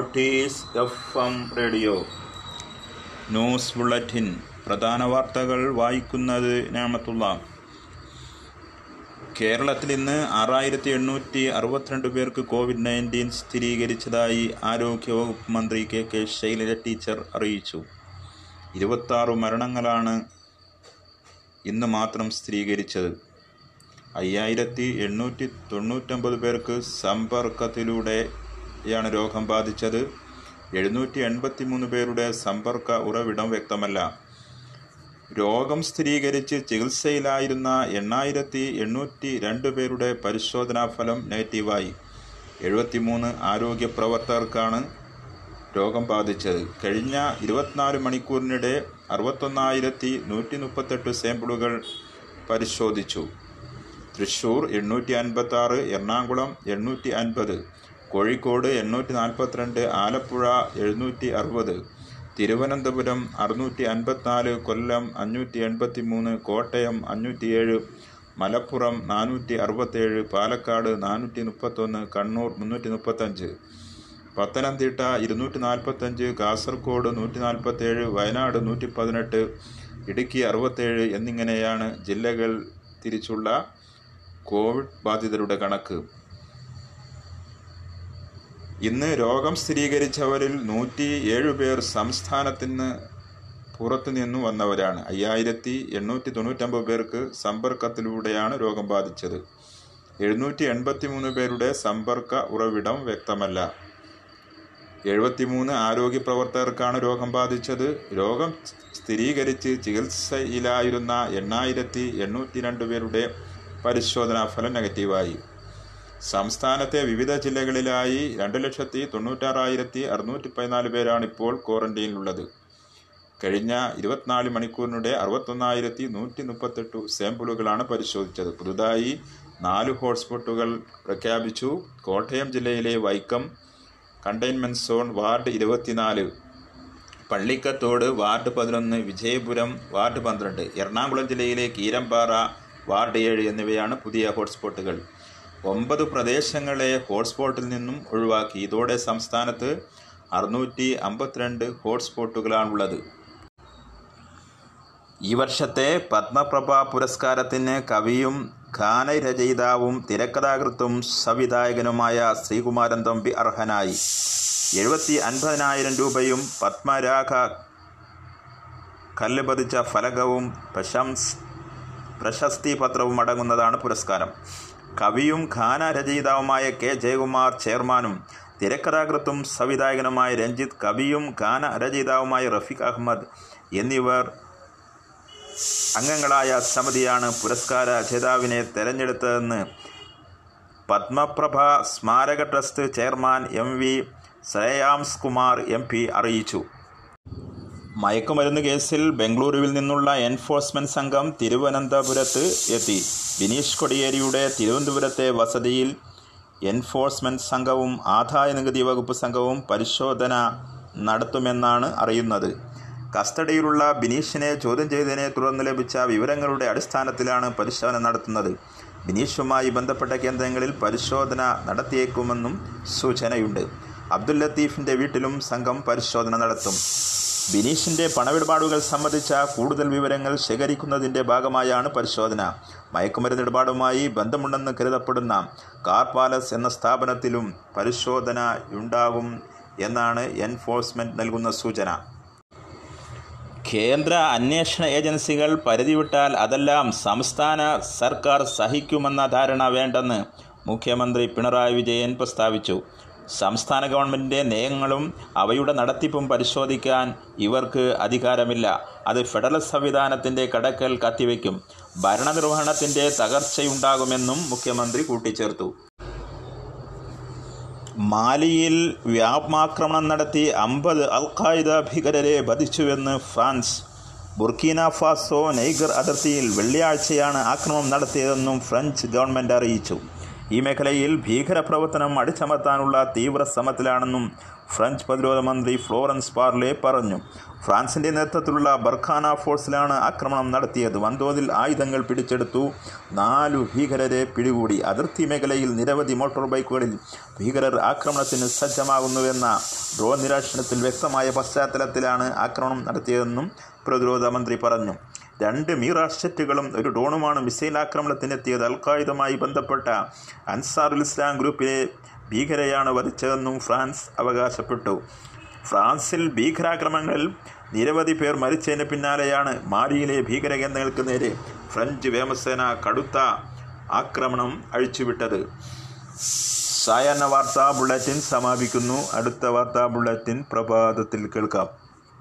Notice F M radio news bulletin പ്രധാന വാർത്തകൾ വായിക്കുന്നത് ഞാമത്തുള്ള. കേരളത്തിൽ ഇന്ന് ആറായിരത്തി എണ്ണൂറ്റി അറുപത്തിരണ്ട് പേർക്ക് കോവിഡ് നയന്റീൻ സ്ഥിരീകരിച്ചതായി ആരോഗ്യവകുപ്പ് മന്ത്രി കെ കെ ശൈലജ ടീച്ചർ അറിയിച്ചു. ഇരുപത്താറ് മരണങ്ങളാണ് ഇന്ന് മാത്രം സ്ഥിരീകരിച്ചത്. അയ്യായിരത്തി എണ്ണൂറ്റി തൊണ്ണൂറ്റൊമ്പത് പേർക്ക് സമ്പർക്കത്തിലൂടെയാണ് രോഗം ബാധിച്ചത്. എഴുന്നൂറ്റി എൺപത്തി മൂന്ന് പേരുടെ സമ്പർക്ക ഉറവിടം വ്യക്തമല്ല. രോഗം സ്ഥിരീകരിച്ച് ചികിത്സയിലായിരുന്ന എണ്ണായിരത്തി എണ്ണൂറ്റി രണ്ട് പേരുടെ പരിശോധനാ ഫലം നെഗറ്റീവായി. എഴുപത്തിമൂന്ന് ആരോഗ്യ പ്രവർത്തകർക്കാണ് രോഗം ബാധിച്ചത്. കഴിഞ്ഞ ഇരുപത്തിനാല് മണിക്കൂറിനിടെ അറുപത്തൊന്നായിരത്തി നൂറ്റി മുപ്പത്തെട്ട് സാമ്പിളുകൾ പരിശോധിച്ചു. തൃശൂർ എണ്ണൂറ്റി അൻപത്തി ആറ് എറണാകുളം എണ്ണൂറ്റി അൻപത് കോഴിക്കോട് എണ്ണൂറ്റി നാൽപ്പത്തിരണ്ട് ആലപ്പുഴ എഴുന്നൂറ്റി അറുപത് തിരുവനന്തപുരം അറുന്നൂറ്റി അൻപത്തിനാല് കൊല്ലം അഞ്ഞൂറ്റി എൺപത്തി മൂന്ന് കോട്ടയം അഞ്ഞൂറ്റിയേഴ് മലപ്പുറം നാനൂറ്റി അറുപത്തേഴ് പാലക്കാട് നാനൂറ്റി മുപ്പത്തൊന്ന് കണ്ണൂർ മുന്നൂറ്റി മുപ്പത്തഞ്ച് പത്തനംതിട്ട ഇരുന്നൂറ്റി നാൽപ്പത്തഞ്ച് കാസർഗോഡ് നൂറ്റി നാൽപ്പത്തേഴ് വയനാട് നൂറ്റി പതിനെട്ട് ഇടുക്കി അറുപത്തേഴ് എന്നിങ്ങനെയാണ് ജില്ലകൾ തിരിച്ചുള്ള കോവിഡ് ബാധിതരുടെ കണക്ക്. ഇന്ന് രോഗം സ്ഥിരീകരിച്ചവരിൽ നൂറ്റി ഏഴ് പേർ സംസ്ഥാനത്തിന് പുറത്തു നിന്നു വന്നവരാണ്. അയ്യായിരത്തി എണ്ണൂറ്റി തൊണ്ണൂറ്റമ്പത് പേർക്ക് സമ്പർക്കത്തിലൂടെയാണ് രോഗം ബാധിച്ചത്. എഴുന്നൂറ്റി എൺപത്തി മൂന്ന് പേരുടെ സമ്പർക്ക ഉറവിടം വ്യക്തമല്ല. എഴുപത്തിമൂന്ന് ആരോഗ്യ പ്രവർത്തകർക്കാണ് രോഗം ബാധിച്ചത്. രോഗം സ്ഥിരീകരിച്ച് ചികിത്സയിലായിരുന്ന എണ്ണായിരത്തി എണ്ണൂറ്റി രണ്ട് പേരുടെ പരിശോധനാ ഫലം നെഗറ്റീവായി. സംസ്ഥാനത്തെ വിവിധ ജില്ലകളിലായി രണ്ട് ലക്ഷത്തി തൊണ്ണൂറ്റാറായിരത്തി അറുന്നൂറ്റി പതിനാല് പേരാണ് ഇപ്പോൾ ക്വാറന്റൈനിലുള്ളത്. കഴിഞ്ഞ ഇരുപത്തിനാല് മണിക്കൂറിനിടെ അറുപത്തൊന്നായിരത്തി നൂറ്റി മുപ്പത്തെട്ട് സാമ്പിളുകളാണ് പരിശോധിച്ചത്. പുതുതായി നാല് ഹോട്ട്സ്പോട്ടുകൾ പ്രഖ്യാപിച്ചു. കോട്ടയം ജില്ലയിലെ വൈക്കം കണ്ടെയ്ൻമെന്റ് സോൺ വാർഡ് ഇരുപത്തിനാല് പള്ളിക്കത്തോട് വാർഡ് പതിനൊന്ന് വിജയപുരം വാർഡ് പന്ത്രണ്ട് എറണാകുളം ജില്ലയിലെ കീരമ്പാറ വാർഡ് ഏഴ് എന്നിവയാണ് പുതിയ ഹോട്ട്സ്പോട്ടുകൾ. ഒമ്പത് പ്രദേശങ്ങളെ ഹോട്ട്സ്പോട്ടിൽ നിന്നും ഒഴിവാക്കി. ഇതോടെ സംസ്ഥാനത്ത് അറുന്നൂറ്റി അമ്പത്തിരണ്ട് ഹോട്ട്സ്പോട്ടുകളാണുള്ളത്. ഈ വർഷത്തെ പത്മപ്രഭ പുരസ്കാരത്തിന് കവിയും ഗാനരചയിതാവും തിരക്കഥാകൃത്തും സംവിധായകനുമായ ശ്രീകുമാരൻ തമ്പി അർഹനായി. എഴുപത്തി അൻപതിനായിരം രൂപയും പത്മരാഗ കല്ല് പതിച്ച ഫലകവും പ്രശംസ് പ്രശസ്തി പത്രവും അടങ്ങുന്നതാണ് പുരസ്കാരം. കവിയും ഖാന രചയിതാവുമായ കെ. ജയകുമാർ ചെയർമാനും തിരക്കഥാകൃത്തും സംവിധായകനുമായ രഞ്ജിത്ത് കവിയും ഖാന രചയിതാവുമായ റഫീഖ് അഹമ്മദ് എന്നിവർ അംഗങ്ങളായ സമിതിയാണ് പുരസ്കാര ജേതാവിനെ തെരഞ്ഞെടുത്തതെന്ന് പത്മപ്രഭ സ്മാരക trust chairman M V Shreyams Kumar M P അറിയിച്ചു. മയക്കുമരുന്ന് കേസിൽ ബംഗളൂരുവിൽ നിന്നുള്ള എൻഫോഴ്സ്മെന്റ് സംഘം തിരുവനന്തപുരത്ത് എത്തി. ബിനീഷ് കൊടിയേരിയുടെ തിരുവനന്തപുരത്തെ വസതിയിൽ എൻഫോഴ്സ്മെന്റ് സംഘവും ആദായ നികുതി വകുപ്പ് സംഘവും പരിശോധന നടത്തുമെന്നാണ് അറിയുന്നത്. കസ്റ്റഡിയിലുള്ള ബിനീഷിനെ ചോദ്യം ചെയ്തതിനെ തുടർന്ന് ലഭിച്ച വിവരങ്ങളുടെ അടിസ്ഥാനത്തിലാണ് പരിശോധന നടത്തുന്നത്. ബിനീഷുമായി ബന്ധപ്പെട്ട കേന്ദ്രങ്ങളിൽ പരിശോധന നടത്തിയേക്കുമെന്നും സൂചനയുണ്ട്. അബ്ദുൽ ലത്തീഫിന്റെ വീട്ടിലും സംഘം പരിശോധന നടത്തും. ബിനീഷിന്റെ പണമിടപാടുകൾ സംബന്ധിച്ച കൂടുതൽ വിവരങ്ങൾ ശേഖരിക്കുന്നതിന്റെ ഭാഗമായാണ് പരിശോധന. മയക്കുമരുന്ന് ഇടപാടുമായി ബന്ധമുണ്ടെന്ന് കരുതപ്പെടുന്ന കാർ പാലസ് എന്ന സ്ഥാപനത്തിലും പരിശോധന ഉണ്ടാകും എന്നാണ് എൻഫോഴ്സ്മെന്റ് നൽകുന്ന സൂചന. കേന്ദ്ര അന്വേഷണ ഏജൻസികൾ പരിധിവിട്ടാൽ അതെല്ലാം സംസ്ഥാന സർക്കാർ സഹിക്കുമെന്ന ധാരണ വേണ്ടെന്ന് മുഖ്യമന്ത്രി പിണറായി വിജയൻ പ്രസ്താവിച്ചു. സംസ്ഥാന ഗവൺമെന്റിന്റെ നയങ്ങളും അവയുടെ നടത്തിപ്പും പരിശോധിക്കാൻ ഇവർക്ക് അധികാരമില്ല. അത് ഫെഡറൽ സംവിധാനത്തിന്റെ കടക്കൽ കത്തിവെക്കും ഭരണനിർവഹണത്തിന്റെ തകർച്ചയുണ്ടാകുമെന്നും മുഖ്യമന്ത്രി കൂട്ടിച്ചേർത്തു. മാലിയിൽ വ്യാപമാക്രമണം നടത്തി അമ്പത് അൽഖായിദ ഭീകരരെ വധിച്ചുവെന്ന് ഫ്രാൻസ്. ബുർക്കീന ഫാസോ നൈഗർ അതിർത്തിയിൽ വെള്ളിയാഴ്ചയാണ് ആക്രമണം നടത്തിയതെന്നും ഫ്രഞ്ച് ഗവൺമെന്റ് അറിയിച്ചു. ഈ മേഖലയിൽ ഭീകരപ്രവർത്തനം അടിച്ചമർത്താനുള്ള തീവ്ര ശ്രമത്തിലാണെന്നും ഫ്രഞ്ച് പ്രതിരോധ മന്ത്രി ഫ്ലോറൻസ് പാർലെ പറഞ്ഞു. ഫ്രാൻസിന്റെ നേതൃത്വത്തിലുള്ള ബർഖാന ഫോഴ്സിലാണ് ആക്രമണം നടത്തിയത്. വൻതോതിൽ ആയുധങ്ങൾ പിടിച്ചെടുത്തു. നാലു ഭീകരരെ പിടികൂടി. അതിർത്തി മേഖലയിൽ നിരവധി മോട്ടോർ ബൈക്കുകളിൽ ഭീകരർ ആക്രമണത്തിന് സജ്ജമാകുന്നുവെന്ന ഡ്രോൺ നിരീക്ഷണത്തിൽ വ്യക്തമായ പശ്ചാത്തലത്തിലാണ് ആക്രമണം നടത്തിയതെന്നും പ്രതിരോധ മന്ത്രി പറഞ്ഞു. രണ്ട് മീറാഷ് ജെറ്റുകളും ഒരു ഡ്രോണുമാണ് മിസൈൽ ആക്രമണത്തിനെത്തിയത്. അൽഖായുധമായി ബന്ധപ്പെട്ട അൻസാറുൽ ഇസ്ലാം ഗ്രൂപ്പിലെ ഭീകരയാണ് വധിച്ചതെന്നും ഫ്രാൻസ് അവകാശപ്പെട്ടു. ഫ്രാൻസിൽ ഭീകരാക്രമണങ്ങളിൽ നിരവധി പേർ മരിച്ചതിന് പിന്നാലെയാണ് മാലിയിലെ ഭീകരകേന്ദ്രങ്ങൾക്ക് നേരെ ഫ്രഞ്ച് വ്യോമസേന കടുത്ത ആക്രമണം അഴിച്ചുവിട്ടത്. സായാഹ്ന വാർത്താ ബുള്ളറ്റിൻ സമാപിക്കുന്നു. അടുത്ത വാർത്താ ബുള്ളറ്റിൻ പ്രഭാതത്തിൽ കേൾക്കാം.